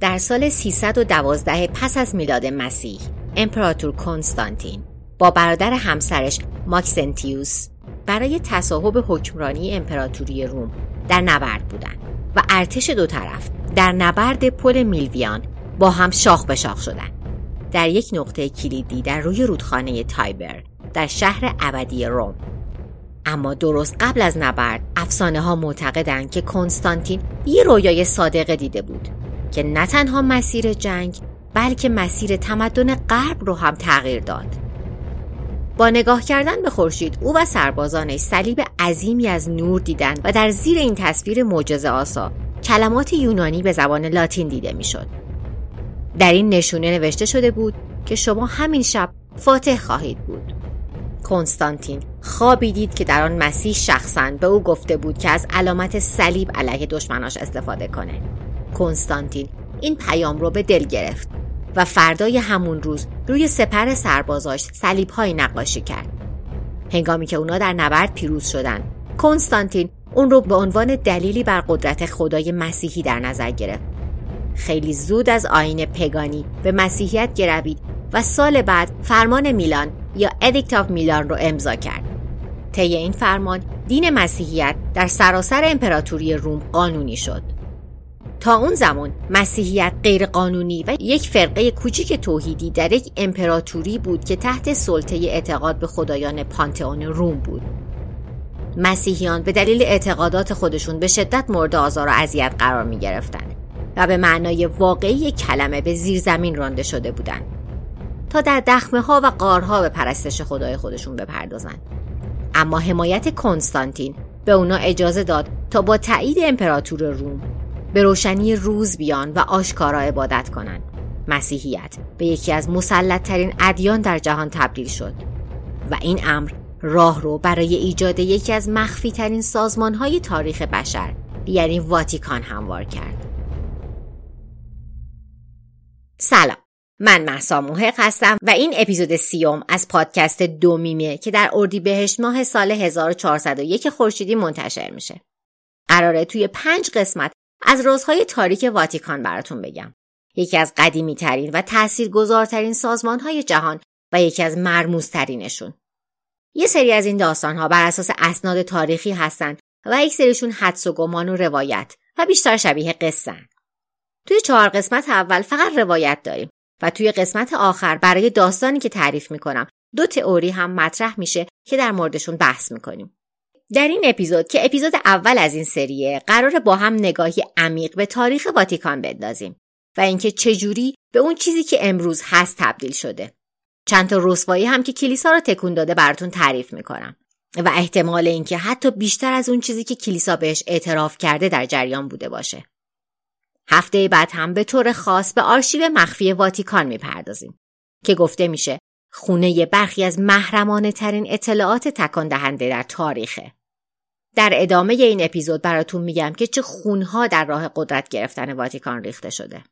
در سال 312 پس از میلاد مسیح امپراتور کنستانتین با برادر همسرش ماکسنتیوس برای تصاحب حکمرانی امپراتوری روم در نبرد بودند و ارتش دو طرف در نبرد پل میلویان با هم شاخ به شاخ شدند. در یک نقطه کلیدی در روی رودخانه تایبر در شهر ابدی روم. اما درست قبل از نبرد افسانه ها معتقدند که کنستانتین یه رویای صادقه دیده بود. که نه تنها مسیر جنگ بلکه مسیر تمدن غرب رو هم تغییر داد. با نگاه کردن به خورشید او و سربازانش صلیب عظیمی از نور دیدند و در زیر این تصویر معجزه آسا کلمات یونانی به زبان لاتین دیده می‌شد. در این نشونه نوشته شده بود که شما همین شب فاتح خواهید بود. کنستانتین خوابی دید که در آن مسیح شخصا به او گفته بود که از علامت صلیب علیه دشمناش استفاده کنه. کنستانتین. این پیام رو به دل گرفت و فردای همون روز روی سپر سربازاش صلیب های نقاشی کرد. هنگامی که اونا در نبرد پیروز شدن کنستانتین اون رو به عنوان دلیلی بر قدرت خدای مسیحی در نظر گرفت. خیلی زود از آیین پگانی به مسیحیت گروید و سال بعد فرمان میلان یا Edict of Milan رو امضا کرد. طی این فرمان دین مسیحیت در سراسر امپراتوری روم قانونی شد. تا اون زمان مسیحیت غیرقانونی و یک فرقه کوچیک توحیدی در یک امپراتوری بود که تحت سلطه اعتقاد به خدایان پانتئون روم بود. مسیحیان به دلیل اعتقادات خودشون به شدت مورد آزار و اذیت قرار می گرفتن و به معنای واقعی کلمه به زیر زمین رانده شده بودند تا در دخمه ها و قارها به پرستش خدای خودشون بپردازند. اما حمایت کنستانتین به اونا اجازه داد تا با تایید امپراتور روم به روشنی روز بیان و آشکارا عبادت کنند مسیحیت به یکی از مسلطترین ادیان در جهان تبدیل شد و این امر راه رو برای ایجاد یکی از مخفی ترین سازمان های تاریخ بشر یعنی واتیکان هموار کرد سلام من محسا محق هستم و این اپیزود سیوم از پادکست دومیمه که در اردیبهشت ماه سال 1401 خورشیدی منتشر میشه. قراره توی پنج قسمت از رازهای تاریک واتیکان براتون بگم. یکی از قدیمی ترین و تاثیرگذارترین سازمان های جهان و یکی از مرموزترینشون. یه سری از این داستان ها بر اساس اسناد تاریخی هستن و یک سریشون حدس و گمان و روایت و بیشتر شبیه قصن. توی چهار قسمت اول فقط روایت داریم و توی قسمت آخر برای داستانی که تعریف می‌کنم دو تئوری هم مطرح میشه که در موردشون بحث می‌کنیم. در این اپیزود که اپیزود اول از این سریه قرار با هم نگاهی عمیق به تاریخ واتیکان بندازیم و اینکه چجوری به اون چیزی که امروز هست تبدیل شده. چند تا رسوایی هم که کلیسا رو تکون داده براتون تعریف می‌کنم و احتمال اینکه حتی بیشتر از اون چیزی که کلیسا بهش اعتراف کرده در جریان بوده باشه. هفته بعد هم به طور خاص به آرشیو مخفی واتیکان می‌پردازیم که گفته میشه خونه برخی از محرمانه ترین اطلاعات تکان دهنده در تاریخه. در ادامه این اپیزود براتون میگم که چه خونها در راه قدرت گرفتن واتیکان ریخته شده.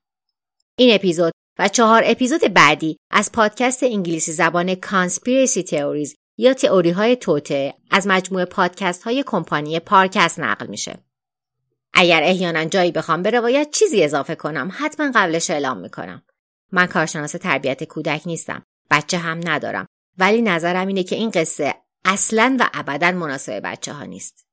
این اپیزود و چهار اپیزود بعدی از پادکست انگلیسی زبان کانسپیرسی تئوریز یا تئوری های توته از مجموعه پادکست های کمپانی پارکست نقل میشه. اگر احیانا جایی بخوام به روایت چیزی اضافه کنم حتما قبلش اعلام می‌کنم من کارشناس تربیت کودک نیستم بچه هم ندارم ولی نظرم اینه که این قصه اصلا و ابدا مناسب بچه ها نیست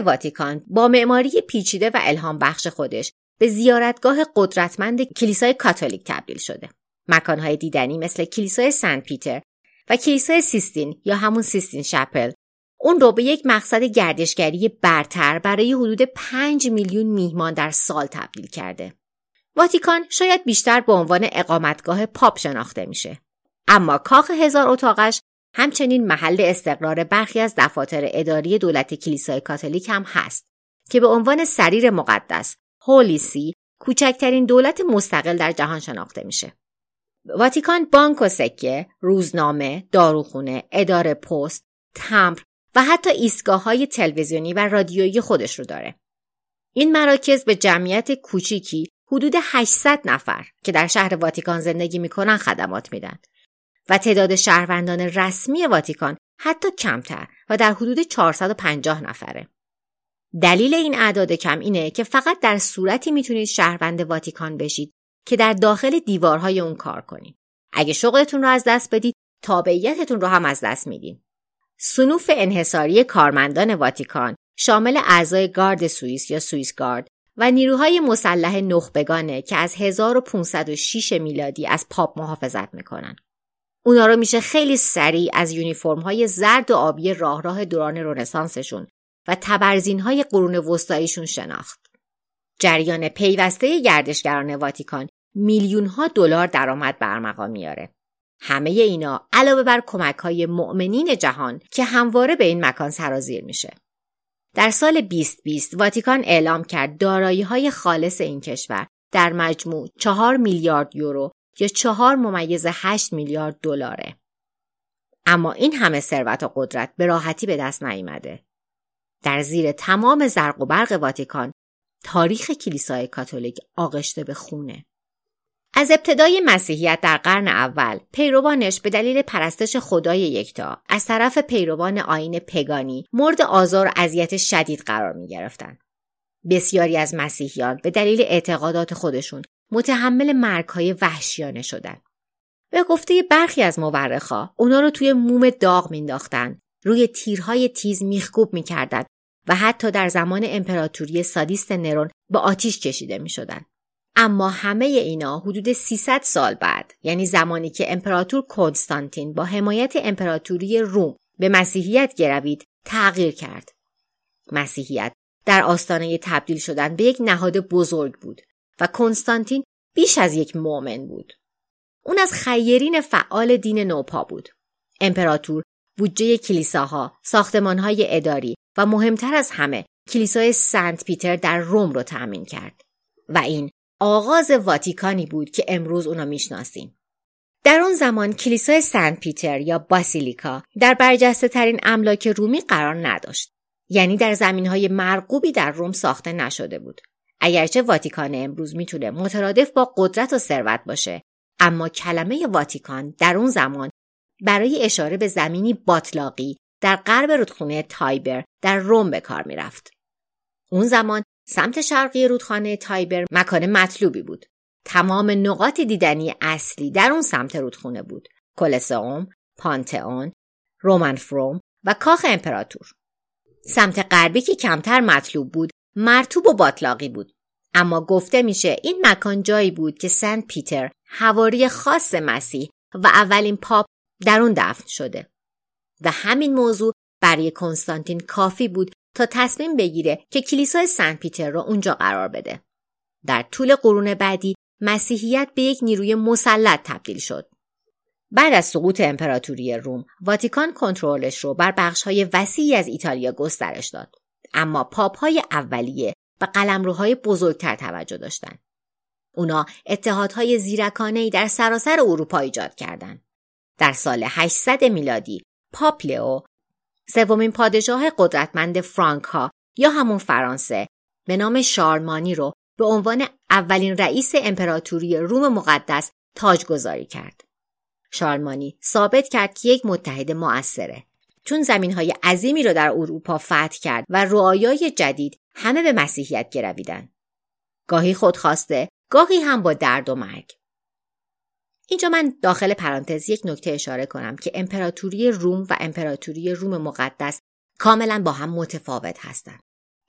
واتیکان با معماری پیچیده و الهام بخش خودش به زیارتگاه قدرتمند کلیسای کاتولیک تبدیل شده. مکانهای دیدنی مثل کلیسای سنت پیتر و کلیسای سیستین یا همون سیستین شپل اون رو به یک مقصد گردشگری برتر برای حدود 5 میلیون میهمان در سال تبدیل کرده. واتیکان شاید بیشتر به عنوان اقامتگاه پاپ شناخته میشه. اما کاخ هزار اتاقش همچنین محل استقرار برخی از دفاتر اداری دولت کلیسای کاتولیک هم هست که به عنوان سریر مقدس هولیسی کوچکترین دولت مستقل در جهان شناخته میشه. واتیکان بانک و سکه، روزنامه، داروخونه، اداره پست، تمبر و حتی ایستگاه های تلویزیونی و رادیویی خودش رو داره. این مراکز به جمعیت کوچیکی حدود 800 نفر که در شهر واتیکان زندگی می‌کنن خدمات میدن و تعداد شهروندان رسمی واتیکان حتی کمتر و در حدود 450 نفره. دلیل این اعداد کم اینه که فقط در صورتی می‌تونید شهروند واتیکان بشید که در داخل دیوارهای اون کار کنید. اگه شغلتون رو از دست بدید تابعیتتون رو هم از دست میدین. سنوف انحصاری کارمندان واتیکان شامل اعضای گارد سوئیس یا سوئیس گارد و نیروهای مسلح نخبگانه که از 1506 میلادی از پاپ محافظت می‌کنن. اونا رو میشه خیلی سریع از یونیفرم های زرد و آبی راه راه دوران رنسانسشون و تبرزین های قرون وسطاییشون شناخت. جریان پیوسته گردشگران واتیکان میلیون ها دلار درآمد برمقام میاره. همه اینا علاوه بر کمک های مؤمنین جهان که همواره به این مکان سرازیر میشه. در سال 2020 واتیکان اعلام کرد دارایی های خالص این کشور در مجموع 4 میلیارد یورو یا 4 ممیز 8 میلیارد دلاره. اما این همه ثروت و قدرت به راحتی به دست نیامده. در زیر تمام زرق و برق واتیکان تاریخ کلیسای کاتولیک آغشته به خونه. از ابتدای مسیحیت در قرن اول پیروانش به دلیل پرستش خدای یکتا از طرف پیروان آین پگانی مورد آزار و اذیت شدید قرار می گرفتن. بسیاری از مسیحیان به دلیل اعتقادات خودشون متحمل مرگهای وحشیانه شدند. به گفته برخی از مورخا اونا رو توی موم داغ مینداختن روی تیرهای تیز میخکوب می‌کردند و حتی در زمان امپراتوری سادیست نرون به آتیش کشیده می‌شدند اما همه اینا حدود 300 سال بعد یعنی زمانی که امپراتور کنستانتین با حمایت امپراتوری روم به مسیحیت گروید تغییر کرد. مسیحیت در آستانه تبدیل شدن به یک نهاد بزرگ بود و کنستانتین بیش از یک مؤمن بود. اون از خیرین فعال دین نوپا بود. امپراتور بودجه کلیساها، ساختمانهای اداری و مهمتر از همه کلیسای سنت پیتر در روم رو تأمین کرد و این آغاز واتیکانی بود که امروز اونا می‌شناسیم. در اون زمان کلیسای سنت پیتر یا باسیلیکا در برجسته ترین املاک رومی قرار نداشت. یعنی در زمین های مرغوبی در روم ساخته نشده بود. اگرچه واتیکان امروز می‌تونه مترادف با قدرت و ثروت باشه اما کلمه واتیکان در اون زمان برای اشاره به زمینی باطلاقی در غرب رودخونه تایبر در روم به کار می‌رفت. اون زمان سمت شرقی رودخانه تایبر مکان مطلوبی بود. تمام نقاط دیدنی اصلی در اون سمت رودخونه بود. کلسئوم، پانتئون، رومن فروم و کاخ امپراتور. سمت غربی که کمتر مطلوب بود، مرتوب و باطلاقی بود. اما گفته میشه این مکان جایی بود که سنت پیتر حواری خاص مسیح و اولین پاپ در اون دفن شده. و همین موضوع برای کنستانتین کافی بود تا تصمیم بگیره که کلیسای سنت پیتر را اونجا قرار بده. در طول قرون بعدی مسیحیت به یک نیروی مسلط تبدیل شد. بعد از سقوط امپراتوری روم، واتیکان کنترلش رو بر بخش‌های وسیعی از ایتالیا گسترش داد. اما پاپ‌های اولیه و قلمروهای بزرگتر توجه داشتند. اونا اتحادهای زیرکانه‌ای در سراسر اروپا ایجاد کردند. در سال 800 میلادی پاپ لئو سومین پادشاه قدرتمند فرانکا یا همون فرانسه به نام شارمانی رو به عنوان اولین رئیس امپراتوری روم مقدس تاجگذاری کرد. شارمانی ثابت کرد که یک متحد مؤثره چون زمین های عظیمی را در اروپا فتح کرد و رعایای جدید همه به مسیحیت گرویدن. گاهی خودخواسته، گاهی هم با درد و مرگ. اینجا من داخل پرانتز یک نکته اشاره کنم که امپراتوری روم و امپراتوری روم مقدس کاملا با هم متفاوت هستند.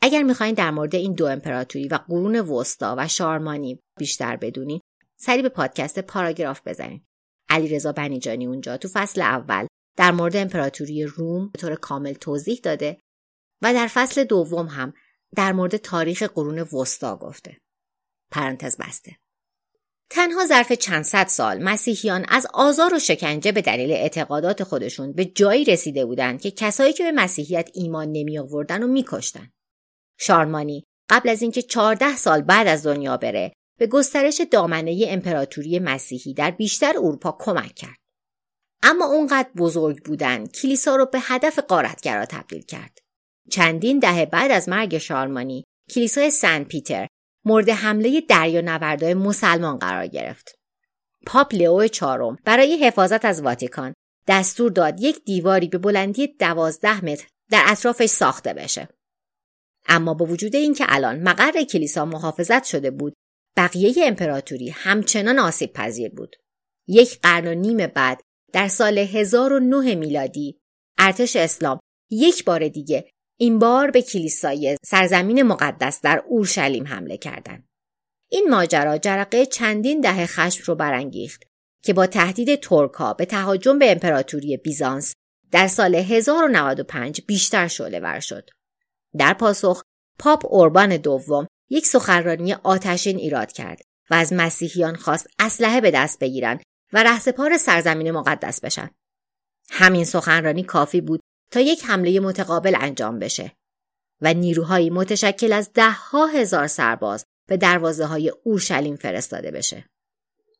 اگر می‌خواین در مورد این دو امپراتوری و قرون وسطا و شارمانی بیشتر بدونید سری به پادکست پاراگراف بزنید علیرضا بنیجانی اونجا تو فصل اول در مورد امپراتوری روم به طور کامل توضیح داده و در فصل دوم هم در مورد تاریخ قرون وسطا گفته. پرانتز بسته. تنها ظرف چند صد سال مسیحیان از آزار و شکنجه به دلیل اعتقادات خودشون به جایی رسیده بودند که کسایی که به مسیحیت ایمان نمی آوردن و میکشتن. شارمانی قبل از اینکه 14 سال بعد از دنیا بره به گسترش دامنه امپراتوری مسیحی در بیشتر اروپا کمک کرد. اما اونقدر بزرگ بودن کلیسا رو به هدف قارتگرا تبدیل کرد. چندین دهه بعد از مرگ شارمانی کلیسای سن پیتر مورد حمله نوردای مسلمان قرار گرفت. پاپ لئو چهارم برای حفاظت از واتیکان دستور داد یک دیواری به بلندی دوازده متر در اطرافش ساخته بشه. اما با وجود اینکه الان مقر کلیسا محافظت شده بود بقیه امپراتوری همچنان آسیب پذیر بود. یک قرن و نیم بعد در سال 1009 میلادی ارتش اسلام یک بار دیگه این بار به کلیسای سرزمین مقدس در اورشلیم حمله کردند. این ماجرا جرقه چندین دهه خشم رو برانگیخت که با تهدید ترکا به تهاجم به امپراتوری بیزانس در سال 1095 بیشتر شعله ور شد. در پاسخ پاپ اوربان دوم یک سخنرانی آتشین ایراد کرد و از مسیحیان خواست اسلحه به دست بگیرند و رهسپار سرزمین مقدس بشن. همین سخنرانی کافی بود تا یک حمله متقابل انجام بشه و نیروهایی متشکل از ها هزار سرباز به دروازه های اورشلیم فرستاده بشه.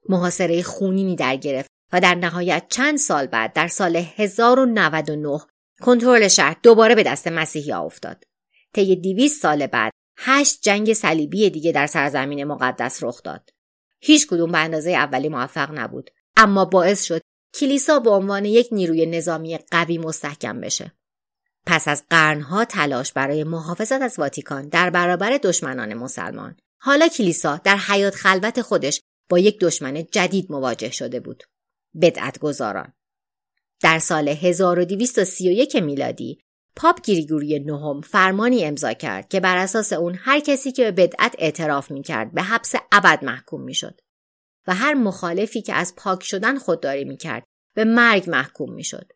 محاصره خونینی در گرفت و در نهایت چند سال بعد در سال 1099 کنترل شهر دوباره به دست مسیحی افتاد. طی 200 سال بعد هشت جنگ صلیبی دیگه در سرزمین مقدس رخ داد. هیچ کدوم به اندازه اولی موفق نبود اما باعث شد کلیسا به عنوان یک نیروی نظامی قوی مستحکم بشه. پس از قرنها تلاش برای محافظت از واتیکان در برابر دشمنان مسلمان. حالا کلیسا در حیات خلوت خودش با یک دشمن جدید مواجه شده بود. بدعت گذاران در سال 1231 میلادی پاپ گریگوری نهم فرمانی امضا کرد که بر اساس اون هر کسی که به بدعت اعتراف می‌کرد به حبس ابد محکوم می‌شد. و هر مخالفی که از پاک شدن خودداری می‌کرد به مرگ محکوم می‌شد.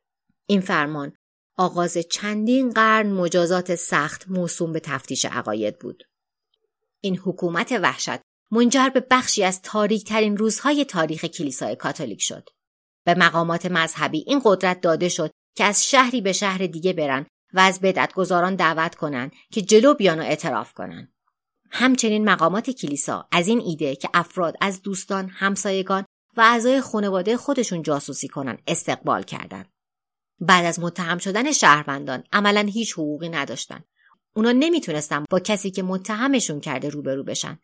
این فرمان آغاز چندین قرن مجازات سخت موسوم به تفتیش عقاید بود. این حکومت وحشت منجر به بخشی از تاریک ترین روزهای تاریخ کلیسای کاتولیک شد. به مقامات مذهبی این قدرت داده شد که از شهری به شهر دیگه برن و از بدعتگذاران دعوت کنند که جلو بیان و اعتراف کنند. همچنین مقامات کلیسا از این ایده که افراد از دوستان، همسایگان و اعضای خانواده خودشون جاسوسی کنند استقبال کردند. بعد از متهم شدن شهروندان عملا هیچ حقوقی نداشتن. اونا نمی‌تونستن با کسی که متهمشون کرده روبرو بشن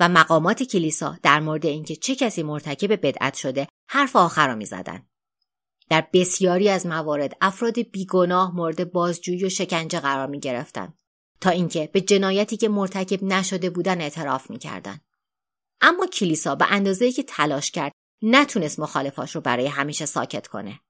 و مقامات کلیسا در مورد اینکه چه کسی مرتکب بدعت شده حرف آخر را می‌زدن. در بسیاری از موارد افراد بیگناه مورد بازجویی و شکنجه قرار می گرفتن تا اینکه به جنایتی که مرتکب نشده بودن اعتراف می کردن. اما کلیسا به اندازه‌ای که تلاش کرد نتونست مخالفاش رو برای همیشه ساکت کنه.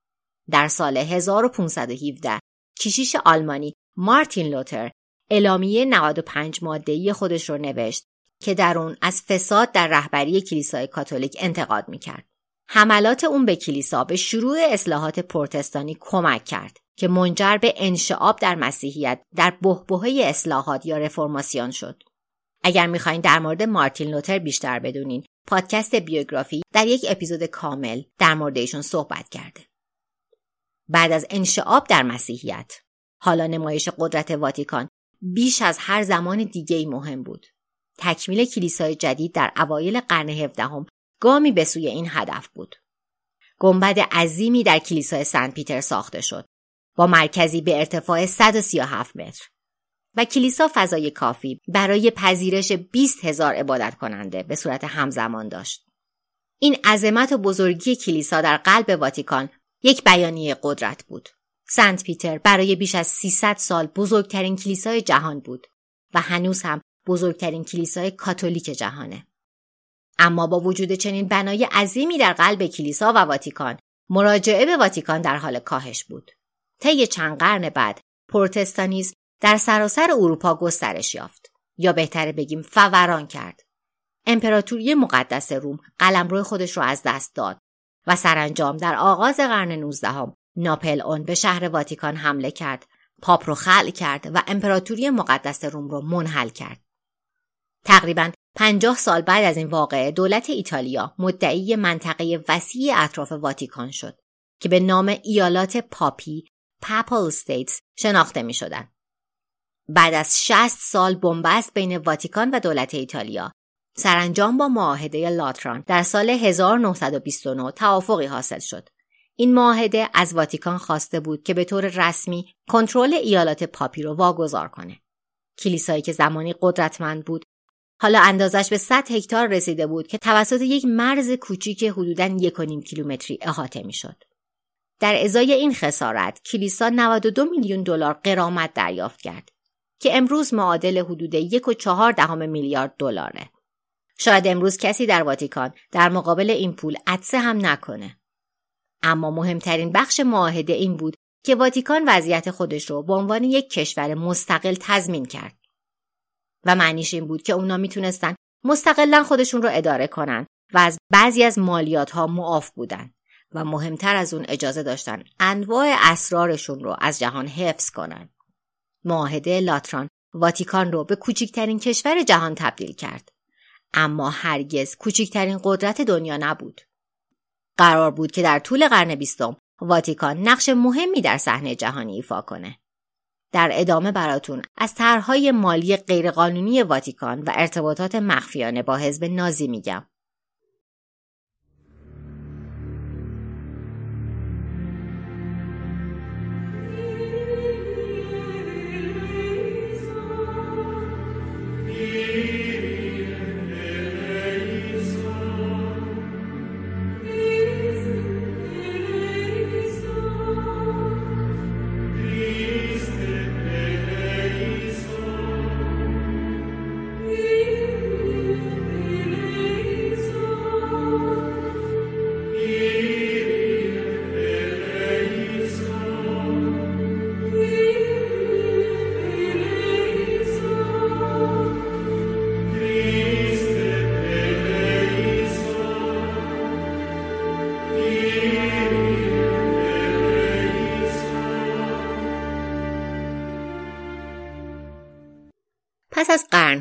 در سال 1517 کشیش آلمانی مارتین لوتر اعلامیه 95 مادهی خودش رو نوشت که در اون از فساد در رهبری کلیسای کاتولیک انتقاد می‌کرد. حملات اون به کلیسا به شروع اصلاحات پروتستانی کمک کرد که منجر به انشعاب در مسیحیت در بهبهه اصلاحات یا رفرماسیون شد. اگر می‌خواین در مورد مارتین لوتر بیشتر بدونین، پادکست بیوگرافی در یک اپیزود کامل در مورد ایشون صحبت کرده. بعد از انشعاب در مسیحیت، حالا نمایش قدرت واتیکان بیش از هر زمان دیگه مهم بود. تکمیل کلیسای جدید در اوایل قرن هفدهم گامی به سوی این هدف بود. گنبد عظیمی در کلیسای سن پیتر ساخته شد با مرکزی به ارتفاع 137 متر و کلیسا فضای کافی برای پذیرش 20 هزار عبادت کننده به صورت همزمان داشت. این عظمت و بزرگی کلیسا در قلب واتیکان یک بیانیه قدرت بود. سنت پیتر برای بیش از 300 سال بزرگترین کلیسای جهان بود و هنوز هم بزرگترین کلیسای کاتولیک جهانه. اما با وجود چنین بنای عظیمی در قلب کلیسا و واتیکان مراجعه به واتیکان در حال کاهش بود طی چند قرن بعد پروتستانیسم در سراسر اروپا گسترش یافت. یا بهتره بگیم فوران کرد. امپراتوری مقدس روم قلمرو خودش رو از دست داد و سرانجام در آغاز قرن نوزدهم ناپل اون به شهر واتیکان حمله کرد پاپ رو خلع کرد و امپراتوری مقدس روم رو منحل کرد. تقریبا پنجاه سال بعد از این واقعه دولت ایتالیا مدعی منطقه وسیع اطراف واتیکان شد که به نام ایالات پاپی پاپل استیتس شناخته می شدن. بعد از 60 سال بنبست بین واتیکان و دولت ایتالیا سرانجام با معاهده لاتران در سال 1929 توافقی حاصل شد. این معاهده از واتیکان خواسته بود که به طور رسمی کنترل ایالات پاپی رو واگذار کنه. کلیسایی که زمانی قدرتمند بود حالا اندازش به 100 هکتار رسیده بود که توسط یک مرز کوچیک حدوداً یک کیلومتری احاطه می‌شد. در ازای این خسارت کلیسا 92 میلیون دلار قرامت دریافت کرد که امروز معادل حدود یک و چهار دهم میلیارد دلاره. شاید امروز کسی در واتیکان در مقابل این پول عدسه هم نکنه. اما مهمترین بخش معاهده این بود که واتیکان وضعیت خودش رو به عنوان یک کشور مستقل تضمین کرد. و معنیش این بود که اونا می‌تونستن مستقلا خودشون رو اداره کنن و از بعضی از مالیات ها معاف بودن و مهمتر از اون اجازه داشتن انواع اسرارشون رو از جهان حفظ کنن. معاهده لاتران واتیکان رو به کوچکترین کشور جهان تبدیل کرد. اما هرگز کوچکترین قدرت دنیا نبود. قرار بود که در طول قرن بیستم واتیکان نقش مهمی در صحنه جهانی ایفا کنه. در ادامه براتون از طرحهای مالی غیرقانونی واتیکان و ارتباطات مخفیانه با حزب نازی میگم.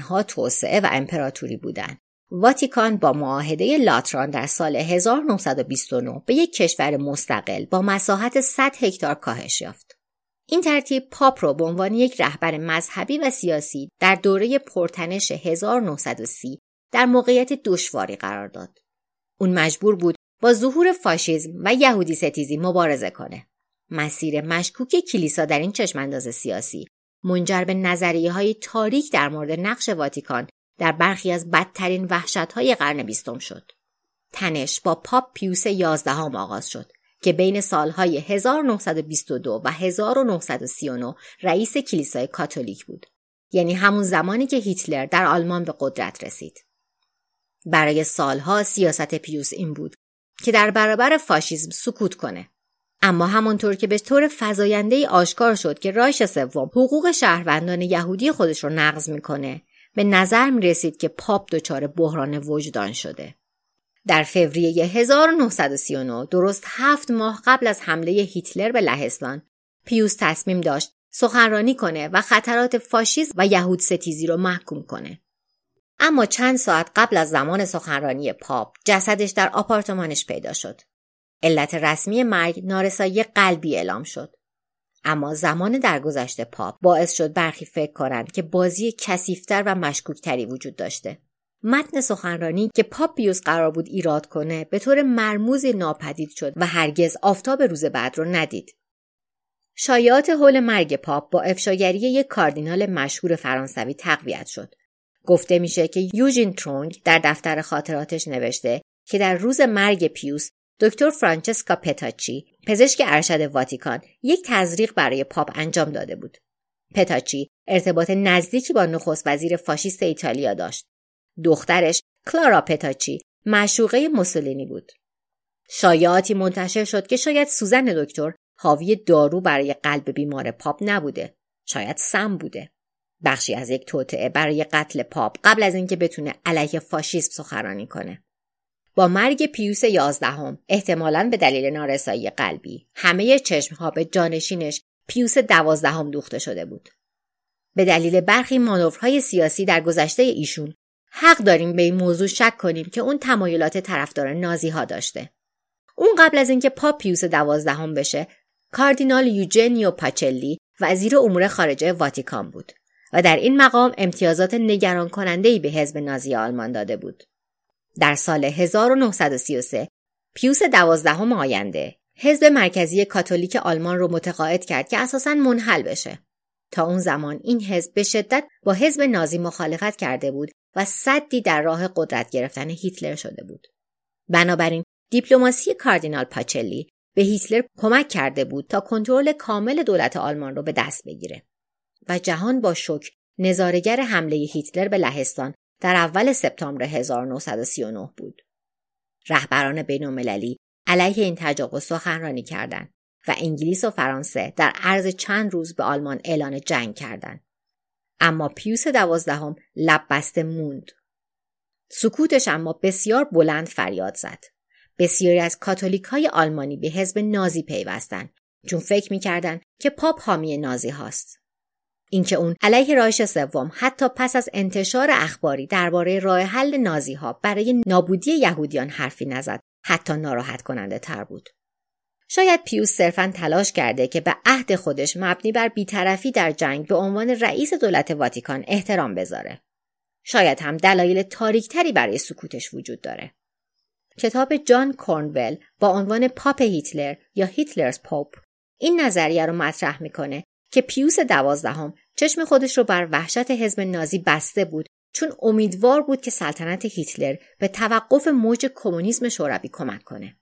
قرنها توسعه و امپراتوری بودن واتیکان با معاهده لاتران در سال 1929 به یک کشور مستقل با مساحت 100 هکتار کاهش یافت. این ترتیب پاپ را به عنوان یک رهبر مذهبی و سیاسی در دوره پرتنش 1930 در موقعیت دشواری قرار داد. اون مجبور بود با ظهور فاشیزم و یهودی ستیزی مبارزه کنه. مسیر مشکوک کلیسا در این چشمانداز سیاسی منجر به نظریه های تاریک در مورد نقش واتیکان در برخی از بدترین وحشت های قرن بیستم شد. تنش با پاپ پیوس یازدهم آغاز شد که بین سالهای 1922 و 1939 رئیس کلیسای کاتولیک بود. یعنی همون زمانی که هیتلر در آلمان به قدرت رسید. برای سالها سیاست پیوس این بود که در برابر فاشیسم سکوت کنه اما همانطور که به طور فزاینده آشکار شد که رایش سوم حقوق شهروندان یهودی خودش رو نقض می‌کنه به نظر می رسید که پاپ دچار بحران وجدان شده. در فوریه 1939 درست هفت ماه قبل از حمله هیتلر به لهستان پیوس تصمیم داشت سخنرانی کنه و خطرات فاشیسم و یهود ستیزی رو محکوم کنه. اما چند ساعت قبل از زمان سخنرانی پاپ جسدش در آپارتمانش پیدا شد. علت رسمی مرگ نارسایی قلبی اعلام شد. اما زمان درگذشت پاپ باعث شد برخی فکر کنند که بازی کثیفتر و مشکوکتری وجود داشته. متن سخنرانی که پاپ پیوس قرار بود ایراد کنه به طور مرموز ناپدید شد و هرگز آفتاب روز بعد رو ندید. شایعات حول مرگ پاپ با افشاگری یک کاردینال مشهور فرانسوی تقویت شد. گفته میشه که یوژین ترونگ در دفتر خاطراتش نوشته که در روز مرگ پیوس دکتر فرانچسکا پتاچی پزشک ارشد واتیکان یک تزریق برای پاپ انجام داده بود. پتاچی ارتباط نزدیکی با نخست وزیر فاشیست ایتالیا داشت. دخترش کلارا پتاچی معشوقه موسولینی بود. شایعاتی منتشر شد که شاید سوزن دکتر حاوی دارو برای قلب بیمار پاپ نبوده شاید سم بوده. بخشی از یک توطعه برای قتل پاپ قبل از اینکه بتونه علیه فاشیسم سخنرانی کنه. با مرگ پیوس یازدهم احتمالا به دلیل نارسایی قلبی. همه چشمها به جانشینش پیوس دوازدهم دوخته شده بود. به دلیل برخی مانورهای سیاسی در گذشته ایشون حق داریم به این موضوع شک کنیم که اون تمایلات طرفدار نازی ها داشته. اون قبل از اینکه پاپ پیوس دوازدهم بشه کاردینال یوجنیو پاچلی وزیر امور خارجه واتیکان بود و در این مقام امتیازات نگران کننده ای به حزب نازی آلمان داده بود. در سال 1933 پیوس دوازدهم آینده حزب مرکزی کاتولیک آلمان رو متقاعد کرد که اساسا منحل بشه. تا اون زمان این حزب به شدت با حزب نازی مخالفت کرده بود و صدی در راه قدرت گرفتن هیتلر شده بود. بنابراین دیپلماسی کاردینال پاچلی به هیتلر کمک کرده بود تا کنترل کامل دولت آلمان رو به دست بگیره و جهان با شک نظارگر حمله هیتلر به لهستان در اول سپتامبر 1939 بود. رهبران بین علیه این تجاوز سخنرانی کردند و انگلیس و فرانسه در عرض چند روز به آلمان اعلان جنگ کردند. اما پیوس دوازدهم لب بسته موند. سکوتش اما بسیار بلند فریاد زد. بسیاری از کاتولیک های آلمانی به حزب نازی پیوستند چون فکر می‌کردند که پاپ حامی نازی هاست. اینکه اون علیه رایش سوم حتی پس از انتشار اخباری درباره راه حل نازی ها برای نابودی یهودیان حرفی نزد حتی ناراحت کننده تر بود. شاید پیوس صرفا تلاش کرده که به عهد خودش مبنی بر بیطرفی در جنگ به عنوان رئیس دولت واتیکان احترام بذاره. شاید هم دلایل تاریکتری برای سکوتش وجود داره. کتاب جان کورنول با عنوان پاپ هیتلر یا هیتلرز پاپ این نظریه رو مطرح می‌کنه که پیوس دوازدهم چشم خودش رو بر وحشت حزب نازی بسته بود چون امیدوار بود که سلطنت هیتلر به توقف موج کمونیسم شوروی کمک کنه.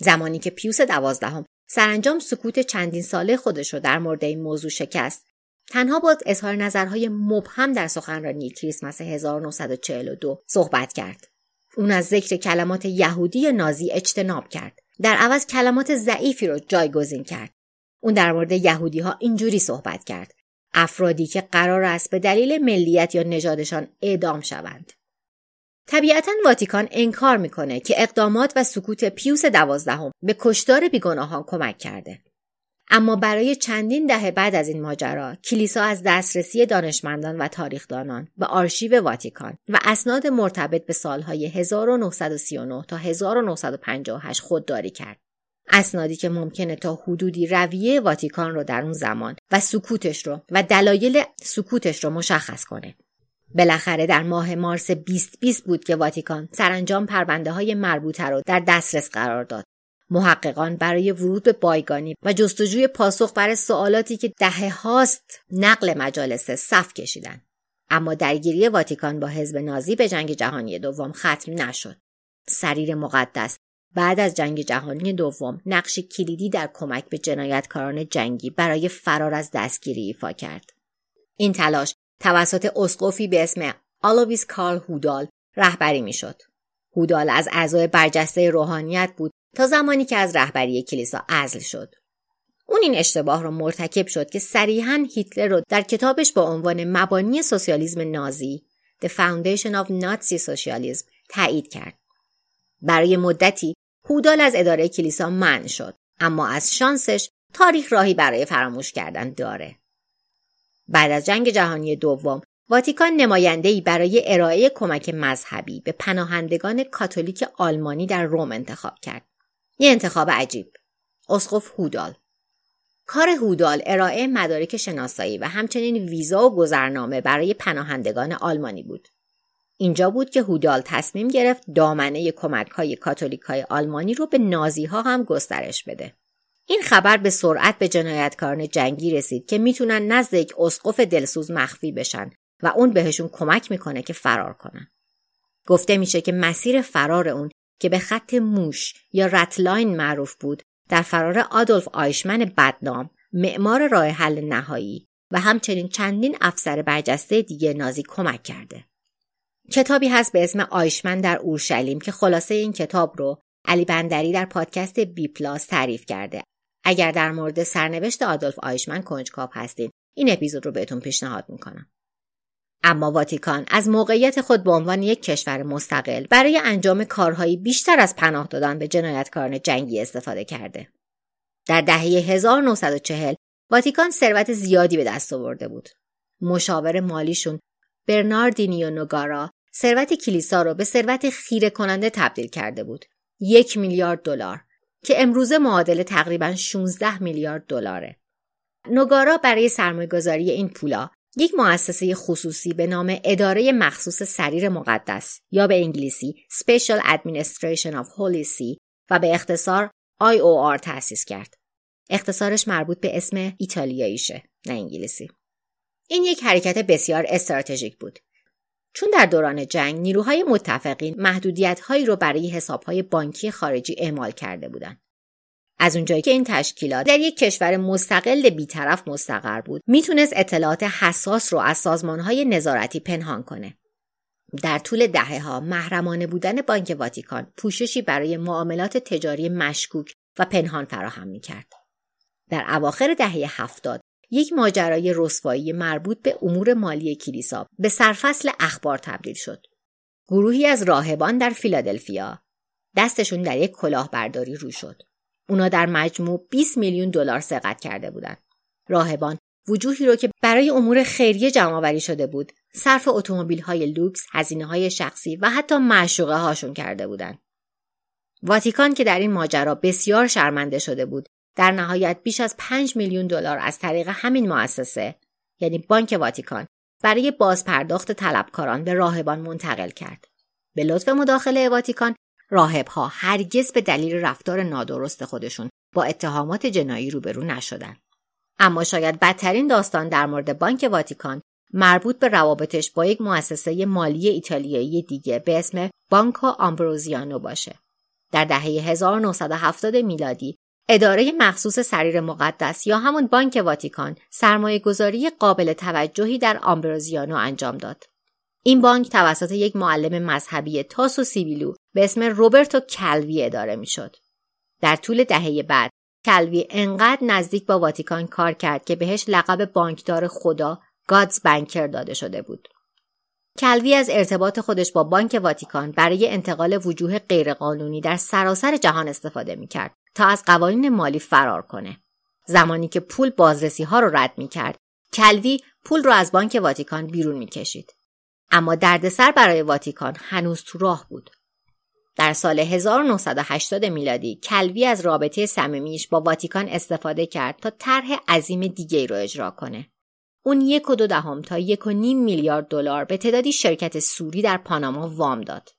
زمانی که پیوس دوازدهم سرانجام سکوت چندین ساله خودش رو در مورد این موضوع شکست تنها با اظهار نظرهای مبهم در سخنرانی کریسمس 1942 صحبت کرد. اون از ذکر کلمات یهودی نازی اجتناب کرد. در عوض کلمات ضعیفی رو جایگزین کرد. اون در مورد یهودی ها اینجوری صحبت کرد. افرادی که قرار است به دلیل ملیت یا نژادشان اعدام شوند. طبیعتا واتیکان انکار می‌کنه که اقدامات و سکوت پیوس دوازدهم به کشتار بیگناهان کمک کرده. اما برای چندین دهه بعد از این ماجرا کلیسا از دسترسی دانشمندان و تاریخدانان به آرشیو واتیکان و اسناد مرتبط به سالهای 1939 تا 1958 خودداری کرد. اسنادی که ممکنه تا حدودی رویه واتیکان رو در اون زمان و سکوتش رو و دلایل سکوتش رو مشخص کنه. بالاخره در ماه مارس 2020 بود که واتیکان سرانجام پرونده های مربوطه رو در دسترس قرار داد. محققان برای ورود به بایگانی و جستجوی پاسخ برای سوالاتی که دهه هاست نقل مجالس صف کشیدن. اما درگیری واتیکان با حزب نازی به جنگ جهانی دوم ختم نشد. سریر مقدس بعد از جنگ جهانی دوم نقش کلیدی در کمک به جنایتکاران جنگی برای فرار از دستگیری ایفا کرد. این تلاش توسط اسقفی به اسم آلویس کارل هودال رهبری می‌شد. هودال از اعضای برجسته روحانیت بود تا زمانی که از رهبری کلیسا عزل شد. اون این اشتباه را مرتکب شد که صریحا هیتلر رو در کتابش با عنوان مبانی سوسیالیسم نازی The Foundation of Nazi Socialism تایید کرد. برای مدتی هودال از اداره کلیسا منع شد اما از شانسش تاریخ راهی برای فراموش کردن داره. بعد از جنگ جهانی دوم واتیکان نمایندهای برای ارائه کمک مذهبی به پناهندگان کاتولیک آلمانی در روم انتخاب کرد. یه انتخاب عجیب. اسقف هودال کار هودال ارائه مدارک شناسایی و همچنین ویزا و گذرنامه برای پناهندگان آلمانی بود. اینجا بود که هودال تصمیم گرفت دامنه کمک های کاتولیک های آلمانی رو به نازی ها هم گسترش بده. این خبر به سرعت به جنایتکاران جنگی رسید که می‌تونن نزد یک اسقف دلسوز مخفی بشن و اون بهشون کمک می‌کنه که فرار کنن. گفته میشه که مسیر فرار اون که به خط موش یا رتلاین معروف بود در فرار آدولف آیشمن بدنام معمار راه حل نهایی و همچنین چندین افسر برجسته دیگه نازی کمک کرده. کتابی هست به اسم آیشمن در اورشلیم که خلاصه این کتاب رو علی بندری در پادکست بی پلاس تعریف کرده. اگر در مورد سرنوشت آدولف آیشمن کنجکاو هستین این اپیزود رو بهتون پیشنهاد می‌کنم. اما واتیکان از موقعیت خود به عنوان یک کشور مستقل برای انجام کارهایی بیشتر از پناه دادن به جنایتکاران جنگی استفاده کرده. در دهه 1940 واتیکان ثروت زیادی به دست آورده بود. مشاور مالیشون برناردینیو نوگارا ثروت کلیسا را به ثروت خیره کننده تبدیل کرده بود. یک میلیارد دلار که امروزه معادل تقریبا 16 میلیارد دلاره. نوگارا برای سرمایه‌گذاری این پولا یک مؤسسه خصوصی به نام اداره مخصوص سریر مقدس یا به انگلیسی Special Administration of Holy See و به اختصار IOR تأسیس کرد. اختصارش مربوط به اسم ایتالیاییشه نه انگلیسی. این یک حرکت بسیار استراتژیک بود. چون در دوران جنگ نیروهای متفقین محدودیت هایی رو برای حسابهای بانکی خارجی اعمال کرده بودند. از اونجایی که این تشکیلات در یک کشور مستقل بیطرف مستقر بود می‌تونست اطلاعات حساس رو از سازمانهای نظارتی پنهان کنه در طول دهه ها محرمانه بودن بانک واتیکان پوششی برای معاملات تجاری مشکوک و پنهان فراهم می‌کرد در اواخر دهه هفتاد یک ماجرای رسوایی مربوط به امور مالی کلیسا به سرفصل اخبار تبدیل شد گروهی از راهبان در فیلادلفیا دستشون در یک کلاهبرداری رو شد اونا در مجموع 20 میلیون دلار سرقت کرده بودند. راهبان وجوهی رو که برای امور خیریه جمعآوری شده بود صرف اتومبیل های لوکس، هزینه های شخصی و حتی معشوقه هاشون کرده بودند. واتیکان که در این ماجرا بسیار شرمنده شده بود در نهایت بیش از 5 میلیون دلار از طریق همین مؤسسه یعنی بانک واتیکان برای بازپرداخت طلبکاران به راهبان منتقل کرد. به لطف مداخله واتیکان راهبها هرگز به دلیل رفتار نادرست خودشون با اتهامات جنایی روبرو نشدن. اما شاید بدترین داستان در مورد بانک واتیکان مربوط به روابطش با یک مؤسسه مالی ایتالیایی دیگه به اسم بانکو آمبروزیانو باشه. در دهه 1970 میلادی اداره مخصوص سریر مقدس یا همون بانک واتیکان سرمایه گذاری قابل توجهی در آمبروزیانو انجام داد. این بانک توسط یک معلم مذهبی تاسو سیبیلو به اسم روبرتو کلوی اداره می‌شد. در طول دهه بعد کلوی انقدر نزدیک با واتیکان کار کرد که بهش لقب بانکدار خدا گادز بانکر داده شده بود. کلوی از ارتباط خودش با بانک واتیکان برای انتقال وجوه غیرقانونی در سراسر جهان استفاده می کرد تا از قوانین مالی فرار کنه. زمانی که پول بازرسی ها رو رد می کرد، کلوی پول رو از بانک واتیکان بیرون می کشید. اما دردسر برای واتیکان هنوز تو راه بود. در سال 1980 میلادی کلوی از رابطه صمیمیش با واتیکان استفاده کرد تا طرح عظیم دیگه رو اجرا کنه. اون یک و دو دهم تا یک و نیم میلیارد دلار به تعدادی شرکت سوری در پاناما وام داد.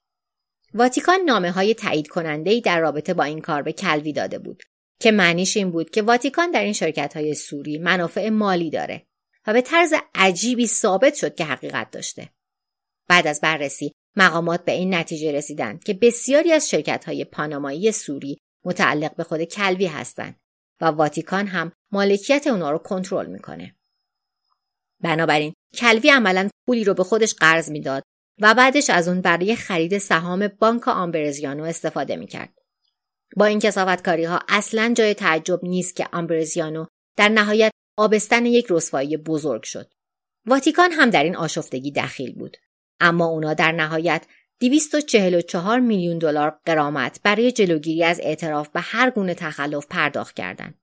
واتیکان نامه های تایید کننده ای در رابطه با این کار به کلوی داده بود که معنیش این بود که واتیکان در این شرکت های سوری منافع مالی داره و به طرز عجیبی ثابت شد که حقیقت داشته. بعد از بررسی مقامات به این نتیجه رسیدند که بسیاری از شرکت های پانامایی سوری متعلق به خود کلوی هستند و واتیکان هم مالکیت اونا رو کنترل می‌کنه. بنابراین کلوی عملا پولی رو به خودش قرض می‌داد و بعدش از اون برای خرید سهام بانک آمبرزیانو استفاده می‌کرد. با این کسافتکاری ها اصلا جای تعجب نیست که آمبرزیانو در نهایت آبستن یک رسوایی بزرگ شد. واتیکان هم در این آشفتگی دخیل بود. اما اونا در نهایت 244 میلیون دلار قرامت برای جلوگیری از اعتراف به هر گونه تخلف پرداخت کردند.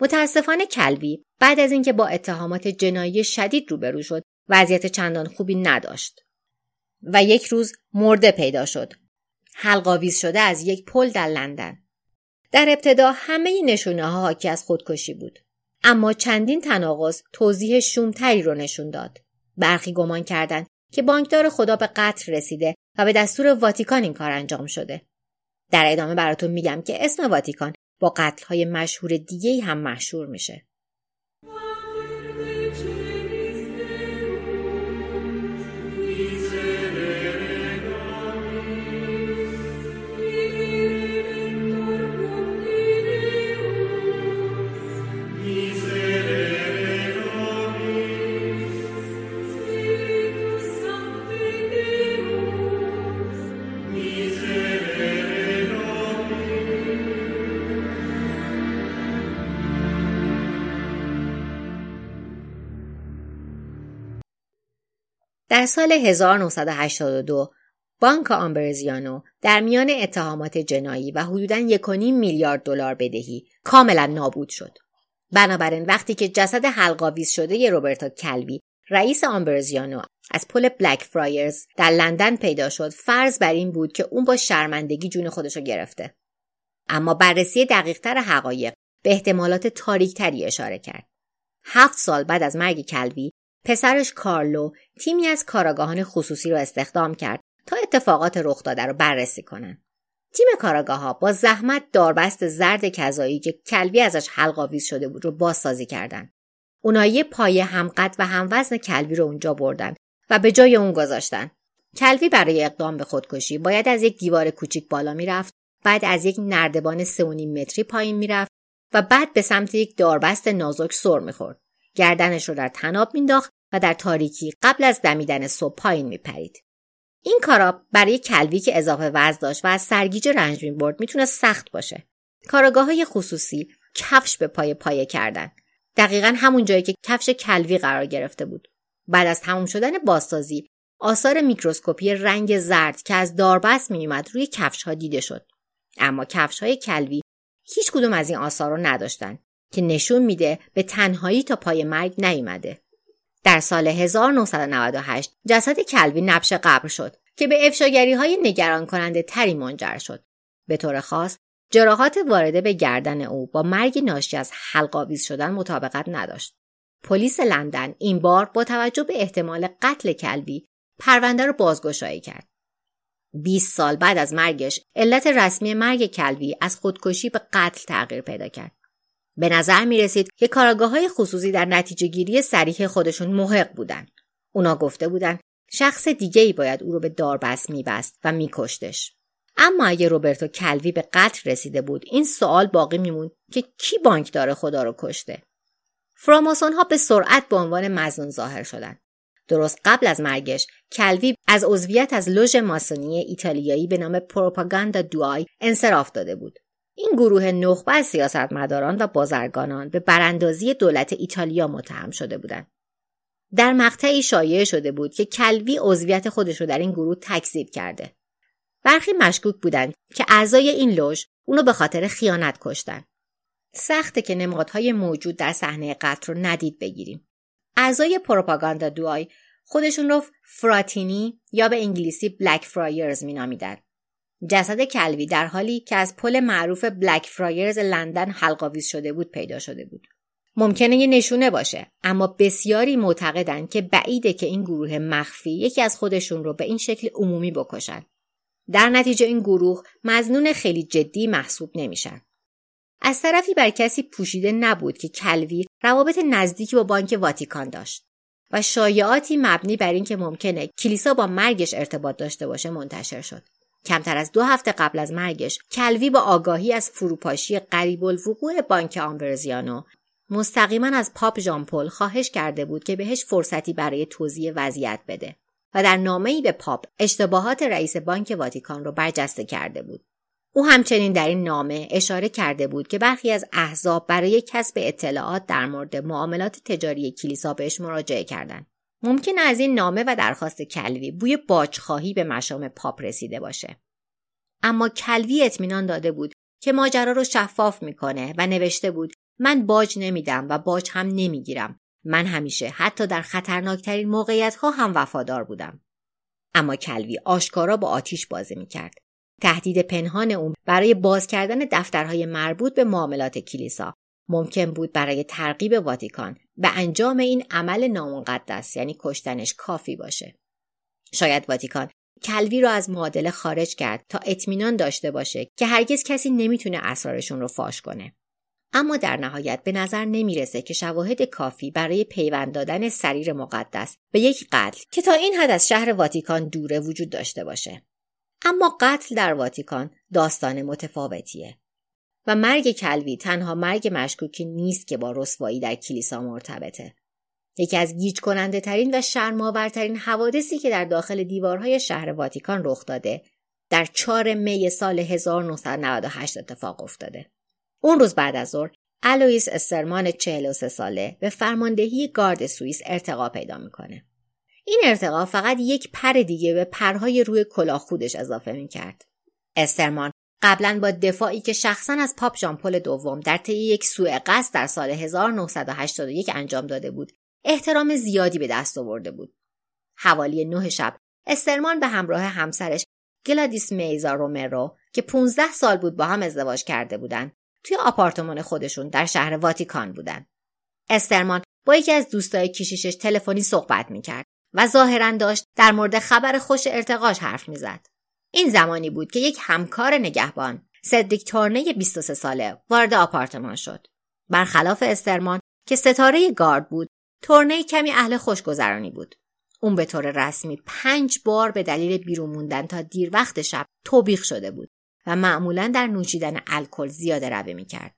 متاسفانه کلوی بعد از اینکه با اتهامات جنایی شدید روبرو شد وضعیت چندان خوبی نداشت و یک روز مرده پیدا شد حلقاویز شده از یک پل در لندن در ابتدا همه نشونه ها حاکی از خودکشی بود اما چندین تناقض توضیح شومتری رو نشون داد برخی گمان کردند که بانکدار خدا به قتل رسیده و به دستور واتیکان این کار انجام شده. در ادامه براتون میگم که اسم واتیکان با قتلهای مشهور دیگه هم مشهور میشه. در سال 1982 بانک آمبرزیانو در میان اتهامات جنایی و حدوداً 1.5 میلیارد دلار بدهی کاملا نابود شد. بنابراین وقتی که جسد حلقاویز شده روبرتا کلوی رئیس آمبرزیانو از پل بلک فرایرز در لندن پیدا شد فرض بر این بود که اون با شرمندگی جون خودشو گرفته اما بررسی دقیقتر حقایق به احتمالات تاریکتری اشاره کرد هفت سال بعد از مرگ کلوی پسرش کارلو تیمی از کاراگاهان خصوصی را استخدام کرد تا اتفاقات رخ داده رو بررسی کنند تیم کاراگاه ها با زحمت داربست زرد کذایی که کلبی ازش حلقاویز شده بود رو بازسازی کردند. اونا یه پایه همقد و هموزن کلبی رو اونجا بردن و به جای اون گذاشتن. کلبی برای اقدام به خودکشی باید از یک دیوار کوچیک بالا می‌رفت بعد از یک نردبان سه متری پایین می‌رفت و بعد به سمت یک داربست نازک سر می‌خورد گردنش رو در تناب مینداخت و در تاریکی قبل از دمیدن صبح پایین میپرید. این کارا برای کلوی که اضافه وزن داشت و از سرگیجه رنج می‌برد می‌تونه سخت باشه. کاراگاه های خصوصی کفش به پای پایه کردن. دقیقا همون جایی که کفش کلوی قرار گرفته بود. بعد از تموم شدن بازسازی آثار میکروسکوپی رنگ زرد که از داربست میومد روی کفش ها دیده شد. اما کفش های کلوی هیچ کدوم از این آثار رو نداشتن که نشون میده به تنهایی تا پای مرگ نیومده. در سال 1998 جسد کلبی نبش قبر شد که به افشاگری های نگران کننده تری منجر شد. به طور خاص جراحات وارده به گردن او با مرگ ناشی از حلقاویز شدن مطابقت نداشت. پلیس لندن این بار با توجه به احتمال قتل کلبی پرونده را بازگشایی کرد. 20 سال بعد از مرگش علت رسمی مرگ کلبی از خودکشی به قتل تغییر پیدا کرد. به نظر می رسید که کاراگاه های خصوصی در نتیجه گیری سریح خودشون محق بودن. اونا گفته بودن شخص دیگه ای باید او رو به داربست میبست و میکشتش. اما اگه روبرتو کلوی به قتل رسیده بود این سوال باقی میموند که کی بانکدار خدا رو کشته فراماسون ها به سرعت به عنوان مزنون ظاهر شدند درست قبل از مرگش کلوی از عضویت از لوژ ماسونی ایتالیایی به نام پروپاگاندا دوای انصراف داده بود این گروه نخبه از سیاستمداران و بازرگانان به براندازی دولت ایتالیا متهم شده بودند. در مقطعی شایع شده بود که کلوی عضویت خودش رو در این گروه تکذیب کرده. برخی مشکوک بودند که اعضای این لوژ اونو به خاطر خیانت کشتن. سخته که نمادهای موجود در صحنه قتل رو ندید بگیریم. اعضای پروپاگاندا دوای خودشون رو فراتینی یا به انگلیسی بلک فرایرز مینامیدند جسد کلوی در حالی که از پل معروف بلک فرایرز لندن حلقاویز شده بود پیدا شده بود. ممکنه یه نشونه باشه اما بسیاری معتقدند که بعیده که این گروه مخفی یکی از خودشون رو به این شکل عمومی بکشن. در نتیجه این گروه مزنون خیلی جدی محسوب نمیشن. از طرفی بر کسی پوشیده نبود که کلوی روابط نزدیکی با بانک واتیکان داشت و شایعاتی مبنی بر اینکه ممکنه کلیسا با مرگش ارتباط داشته باشه منتشر شد. کمتر از دو هفته قبل از مرگش کلوی با آگاهی از فروپاشی قریب الوقوع بانک آمبرزیانو مستقیما از پاپ ژان پل خواهش کرده بود که بهش فرصتی برای توضیح وضعیت بده و در نامه‌ای به پاپ اشتباهات رئیس بانک واتیکان را برجسته کرده بود. او همچنین در این نامه اشاره کرده بود که برخی از احزاب برای کسب اطلاعات در مورد معاملات تجاری کلیسا بهش مراجعه کردند. ممکن از این نامه و درخواست کلوی بوی باجخواهی به مشام پاپ رسیده باشه. اما کلوی اطمینان داده بود که ماجرا رو شفاف می‌کنه و نوشته بود من باج نمیدم و باج هم نمی‌گیرم. من همیشه حتی در خطرناکترین موقعیت ها هم وفادار بودم. اما کلوی آشکارا با آتیش بازی می‌کرد. تهدید پنهان اون برای باز کردن دفترهای مربوط به معاملات کلیسا ممکن بود برای ترغیب واتیکان به انجام این عمل نامقدس یعنی کشتنش کافی باشه. شاید واتیکان کلوی را از معادله خارج کرد تا اطمینان داشته باشه که هرگز کسی نمی‌تونه اسرارشون رو فاش کنه. اما در نهایت به نظر نمی‌رسه که شواهد کافی برای پیوند دادن سریر مقدس به یک قتل که تا این حد از شهر واتیکان دوره وجود داشته باشه. اما قتل در واتیکان داستان متفاوتیه. و مرگ کلوی تنها مرگ مشکوکی نیست که با رسوایی در کلیسا مرتبطه. یکی از گیج کننده ترین و شرماورترین حوادثی که در داخل دیوارهای شهر واتیکان رخ داده در 4 می سال 1998 اتفاق افتاده. اون روز بعد از ظهر الویس استرمان 43 ساله به فرماندهی گارد سوئیس ارتقا پیدا می‌کنه. این ارتقا فقط یک پر دیگه به پرهای روی کلاه خودش اضافه می‌کرد. استرمان قبلا با دفاعی که شخصا از پاپ ژان پل دوم در طی یک سوء قصد در سال 1981 انجام داده بود احترام زیادی به دست آورده بود. حوالی نه شب استرمان به همراه همسرش گلادیس مزا رومرو که 15 سال بود با هم ازدواج کرده بودند توی آپارتمان خودشون در شهر واتیکان بودن استرمان با یکی از دوستای کشیشش تلفنی صحبت می‌کرد و ظاهرا داشت در مورد خبر خوش ارتقاش حرف می‌زد. این زمانی بود که یک همکار نگهبان سدریک تورنه 23 ساله وارد آپارتمان شد. برخلاف استرمان که ستاره گارد بود تورنه کمی اهل خوشگذرانی بود. اون به طور رسمی پنج بار به دلیل بیرون موندن تا دیر وقت شب توبیخ شده بود و معمولا در نوشیدن الکل زیاده روی می‌کرد.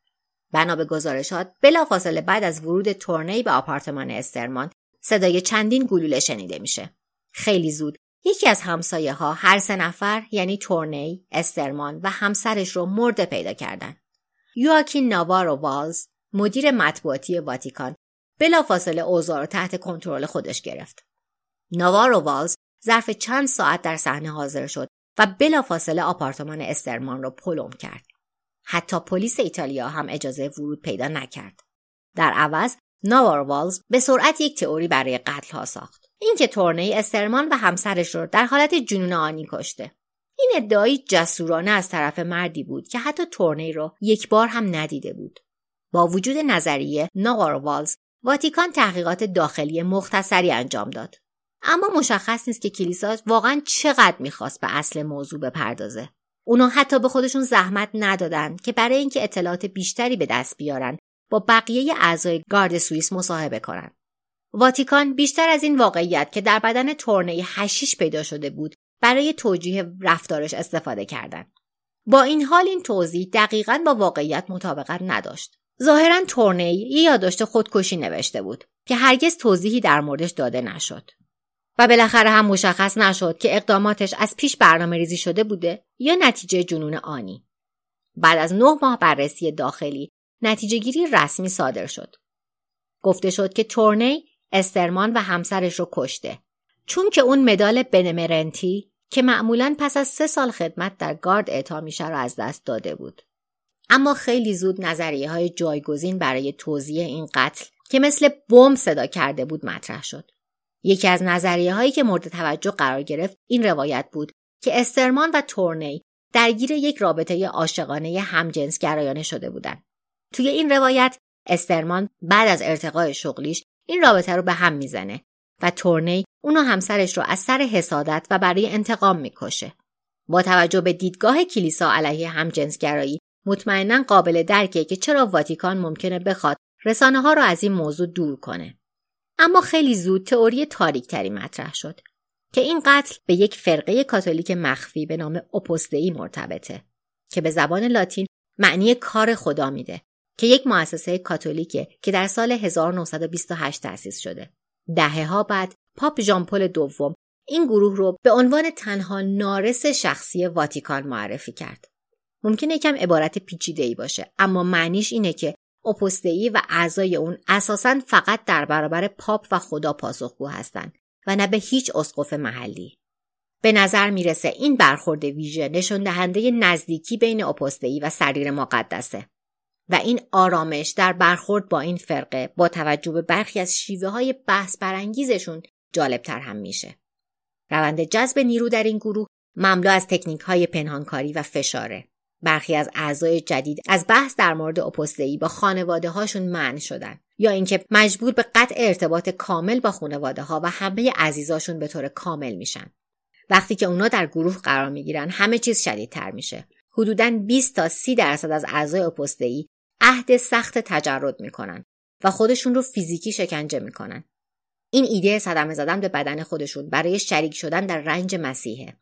بنا به گزارشات بلافاصله بعد از ورود تورنی به آپارتمان استرمان صدای چندین گلوله شنیده میشه. خیلی زود یکی از همسایه ها هر سه نفر یعنی تورنی، استرمان و همسرش رو مرده پیدا کردند. یواکین ناوارو والز مدیر مطبوعاتی واتیکان بلافاصله اوضاع رو تحت کنترل خودش گرفت. ناوارو والز ظرف چند ساعت در صحنه حاضر شد و بلافاصله آپارتمان استرمان را پلم کرد. حتی پلیس ایتالیا هم اجازه ورود پیدا نکرد. در عوض ناوارو والز به سرعت یک تئوری برای قتل ها ساخت. اینکه تورنی استرمان و همسرش رو در حالت جنون آنی کشته. این ادعایی جسورانه از طرف مردی بود که حتی تورنی رو یک بار هم ندیده بود. با وجود نظریه ناوارو والز واتیکان تحقیقات داخلی مختصری انجام داد. اما مشخص نیست که کلیسا واقعا چقدر می‌خواست به اصل موضوع بپردازه. اونا حتی به خودشون زحمت ندادن که برای اینکه اطلاعات بیشتری به دست بیارن با بقیه اعضای گارد سوئیس مصاحبه کنن. واتیکان بیشتر از این واقعیت که در بدن تورنی هشیش پیدا شده بود برای توجیه رفتارش استفاده کردند. با این حال این توضیح دقیقا با واقعیت مطابقت نداشت. ظاهرا تورنی یه یادداشت خودکشی نوشته بود که هرگز توضیحی در موردش داده نشد. و بالاخره هم مشخص نشد که اقداماتش از پیش برنامه ریزی شده بوده یا نتیجه جنون آنی. بعد از نه ماه بررسی داخلی نتیجه گیری رسمی صادر شد. گفته شد که تورنی استرمان و همسرش رو کشته. چون که اون مدال بنمرنتی که معمولا پس از سه سال خدمت در گارد اعطا میشه رو از دست داده بود. اما خیلی زود نظریه های جایگزین برای توضیح این قتل که مثل بمب صدا کرده بود مطرح شد. یکی از نظریه هایی که مورد توجه قرار گرفت این روایت بود که استرمان و تورنی درگیر یک رابطه عاشقانه همجنسگرایانه شده بودند. توی این روایت استرمان بعد از ارتقای شغلیش این رابطه رو به هم می‌زنه و تورنی اونو همسرش رو از سر حسادت و برای انتقام می‌کشه. با توجه به دیدگاه کلیسا علیه همجنسگرایی مطمئنا قابل درکه که چرا واتیکان ممکنه بخواد رسانه ها رو از این موضوع دور کنه. اما خیلی زود تئوری تاریک تری مطرح شد که این قتل به یک فرقه کاتولیک مخفی به نام Opus Dei مرتبطه که به زبان لاتین معنی کار خدا میده که یک مؤسسه کاتولیکه که در سال 1928 تأسیس شده. دهه ها بعد پاپ ژان پل دوم این گروه رو به عنوان تنها نارس شخصی واتیکان معرفی کرد. ممکنه یکم عبارت پیچیده ای باشه اما معنیش اینه که اپوستئی و اعضای اون اساسا فقط در برابر پاپ و خدا پاسخگو هستند و نه به هیچ اسقف محلی. به نظر می‌رسه این برخورد ویژه نشون دهنده نزدیکی بین اپوستئی و سریر مقدسه. و این آرامش در برخورد با این فرقه با توجه به برخی از شیوه های بحث برانگیزشون جالبتر هم میشه. روند جذب نیرو در این گروه مملو از تکنیک های پنهانکاری و فشاره. برخی از اعضای جدید از بحث در مورد اپوستئی با خانواده هاشون منع شدن یا اینکه مجبور به قطع ارتباط کامل با خانواده ها و همه عزیزاشون به طور کامل میشن. وقتی که اونا در گروه قرار می‌گیرن همه چیز شدیدتر میشه. حدوداً 20 تا 30 درصد از اعضای اپوستئی عهد سخت تجرد می‌کنن و خودشون رو فیزیکی شکنجه می‌کنن. این ایده صدمه زدن به بدن خودشون برای شریک شدن در رنج مسیحه.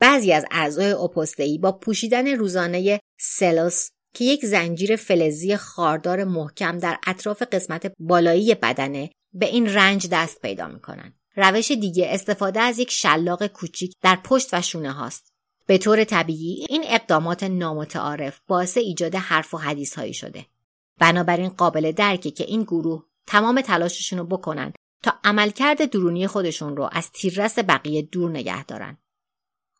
بعضی از اعضای اپوستئی با پوشیدن روزانه سلوس که یک زنجیر فلزی خاردار محکم در اطراف قسمت بالایی بدنه به این رنج دست پیدا می‌کنن. روش دیگه استفاده از یک شلاق کوچیک در پشت و شونه هاست. به طور طبیعی این اقدامات نامتعارف باعث ایجاد حرف و حدیث هایی شده. بنابراین قابل درکه که این گروه تمام تلاششون رو بکنن تا عملکرد درونی خودشون رو از تیررس بقیه دور نگه دارن.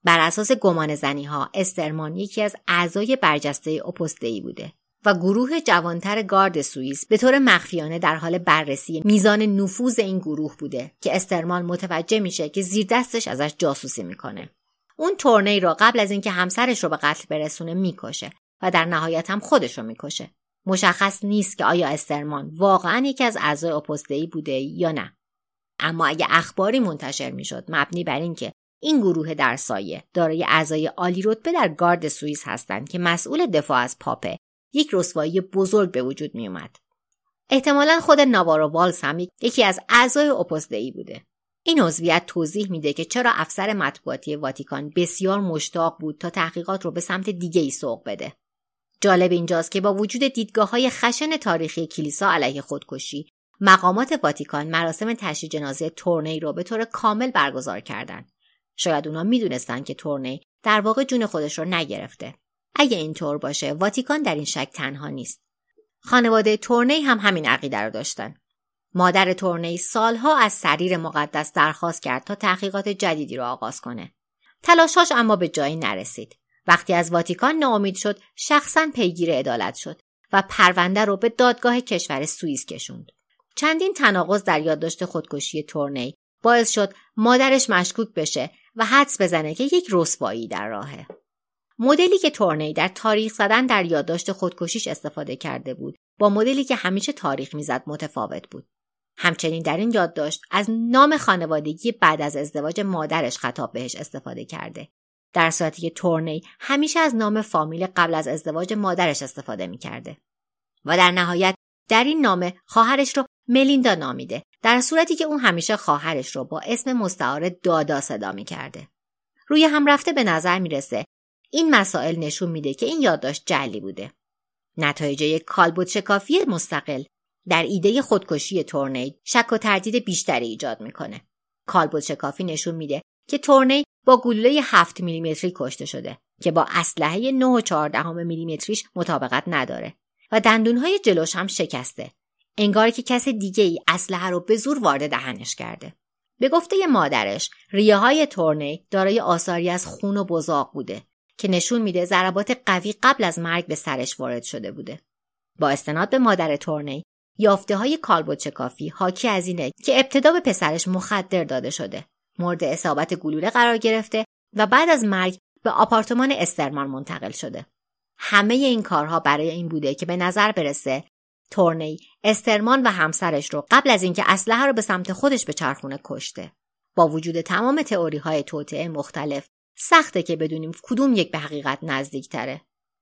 بر اساس گمان زنی ها استرمان یکی از اعضای برجسته اپوستهی بوده و گروه جوانتر گارد سوئیس به طور مخفیانه در حال بررسی میزان نفوذ این گروه بوده که استرمان متوجه میشه که زیر دستش ازش جاسوسی می‌کنه. اون تورنی رو قبل از اینکه همسرش رو به قتل برسونه می‌کشه و در نهایت هم خودش رو می‌کشه. مشخص نیست که آیا استرمان واقعا یکی از اعضای اپوستهی بوده یا نه. اما اگه اخباری منتشر می‌شد مبنی بر اینکه این گروه در سایه دارای اعضای عالی رتبه در گارد سوئیس هستند که مسئول دفاع از پاپه یک رسوایی بزرگ به وجود می اومد. احتمالا خود ناوارو والس هم یکی از اعضای اپوزدهی بوده. این عضویت توضیح میده که چرا افسر مطبوعاتی واتیکان بسیار مشتاق بود تا تحقیقات رو به سمت دیگه ای سوق بده. جالب اینجاست که با وجود دیدگاه های خشن تاریخی کلیسا علیه خودکشی مقامات واتیکان مراسم تشییع جنازه تورنی رو به طور کامل برگزار کردند. شاید اونا می‌دونستند که تورنی در واقع جون خودش رو نگرفته. اگه اینطور باشه واتیکان در این شک تنها نیست. خانواده تورنی هم همین عقیده رو داشتن. مادر تورنی سالها از سریر مقدس درخواست کرد تا تحقیقات جدیدی را آغاز کنه. تلاشاش اما به جایی نرسید. وقتی از واتیکان ناامید شد، شخصا پیگیر عدالت شد و پرونده رو به دادگاه کشور سوئیس کشوند. چندین تناقض در یادداشت خودکشی تورنی باعث شد مادرش مشکوک بشه و حدس بزنه که یک رسوایی در راهه. مدلی که تورنی در تاریخ زدن در یادداشت خودکشیش استفاده کرده بود با مدلی که همیشه تاریخ می‌زد متفاوت بود. همچنین در این یادداشت از نام خانوادگی بعد از ازدواج مادرش خطاب بهش استفاده کرده. در صورتی که تورنی همیشه از نام فامیل قبل از ازدواج مادرش استفاده می‌کرده. و در نهایت در این نامه خواهرش رو ملیندا نامیده در صورتی که اون همیشه خواهرش رو با اسم مستعار دادا صدا می‌کرده. روی هم رفته به نظر می‌رسه این مسائل نشون میده که این یادداشت جلی بوده. نتایج یک کالبوت شکافی مستقل در ایده خودکشی تورنید شک و تردید بیشتری ایجاد می‌کنه. کالبوت شکافی نشون میده که تورنید با گلوله 7 میلیمتری کشته شده که با اسلحه 9 و 14 میلیمتریش مطابقت نداره و دندونهای جلوش هم شکسته. انگار که کس دیگه ای اسلحه رو به زور وارد دهنش کرده. به گفته مادرش ریه های تورنی دارای آثاری از خون و بزاق بوده که نشون میده ضربات قوی قبل از مرگ به سرش وارد شده بوده. با استناد به مادر تورنی یافته های کالبوت شکافی حاکی از اینه که ابتدا به پسرش مخدر داده شده. مورد اصابت گلوله قرار گرفته و بعد از مرگ به آپارتمان استرمان منتقل شده. همه این کارها برای این بوده که به نظر برسه تورنی استرمان و همسرش رو قبل از اینکه اسلحه رو به سمت خودش به چرخونه کشته. با وجود تمام تئوری های توطعه مختلف سخته که بدونیم کدوم یک به حقیقت نزدیک تره.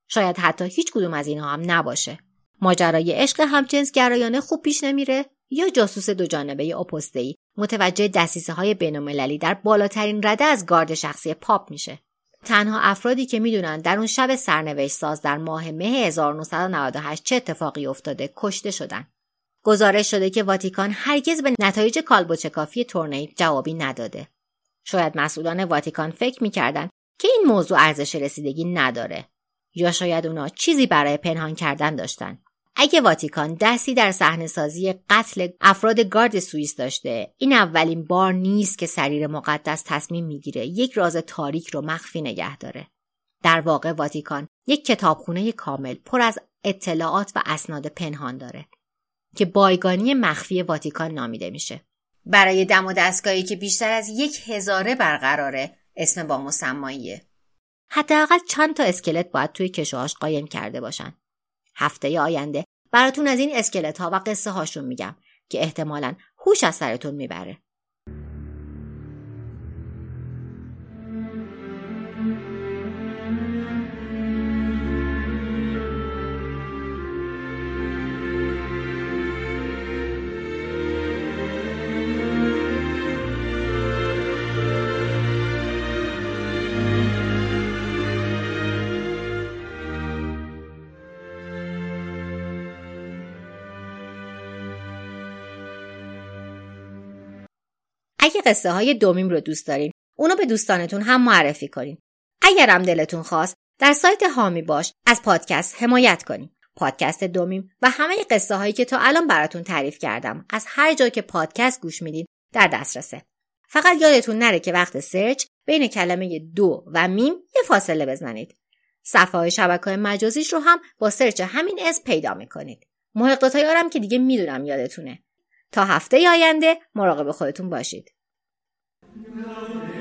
شاید حتی هیچ کدوم از اینها هم نباشه. ماجرای عشق همجنس گرایانه خوب پیش نمیره یا جاسوس دو جانبه اپوستهی متوجه دستیسه های بینالمللی در بالاترین رده از گارد شخصی پاپ میشه. تنها افرادی که می‌دونن در اون شب سرنوشت ساز در ماه مه 1998 چه اتفاقی افتاده کشته شدن. گزارش شده که واتیکان هرگز به نتایج کالبوچکافی تورنی جوابی نداده. شاید مسئولان واتیکان فکر می‌کردن که این موضوع ارزش رسیدگی نداره یا شاید اونا چیزی برای پنهان کردن داشتن. اگه واتیکان دستی در صحنه سازی قتل افراد گارد سوئیس داشته این اولین بار نیست که سریر مقدس تصمیم می‌گیره یک راز تاریک رو مخفی نگه داره. در واقع واتیکان یک کتابخونه کامل پر از اطلاعات و اسناد پنهان داره که بایگانی مخفی واتیکان نامیده میشه. برای دم و دستگاهی که بیشتر از یک هزاره برقراره اسم با مسماییه. حداقل چند تا اسکلت باید توی کشوهاش قایم کرده باشن. هفته آینده. براتون از این اسکلت ها و قصه هاشون میگم که احتمالا هوش از سرتون می‌بره. اگه قصه های دومیم رو دوست دارین. اونو به دوستانتون هم معرفی کنین. اگرم دلتون خواست در سایت هامی باش از پادکست حمایت کنین. پادکست دومیم و همه قصه هایی که تا الان براتون تعریف کردم از هر جا که پادکست گوش میدین در دسترسه. فقط یادتون نره که وقت search بین کلمه دو و میم یه فاصله بزنید. صفحه های شبکه مجازیش رو هم با search همین اسم پیدا می‌کنید. محق یارم که دیگه می‌دونم یادتونه. تا هفته آینده مراقب خودتون باشید. Grazie.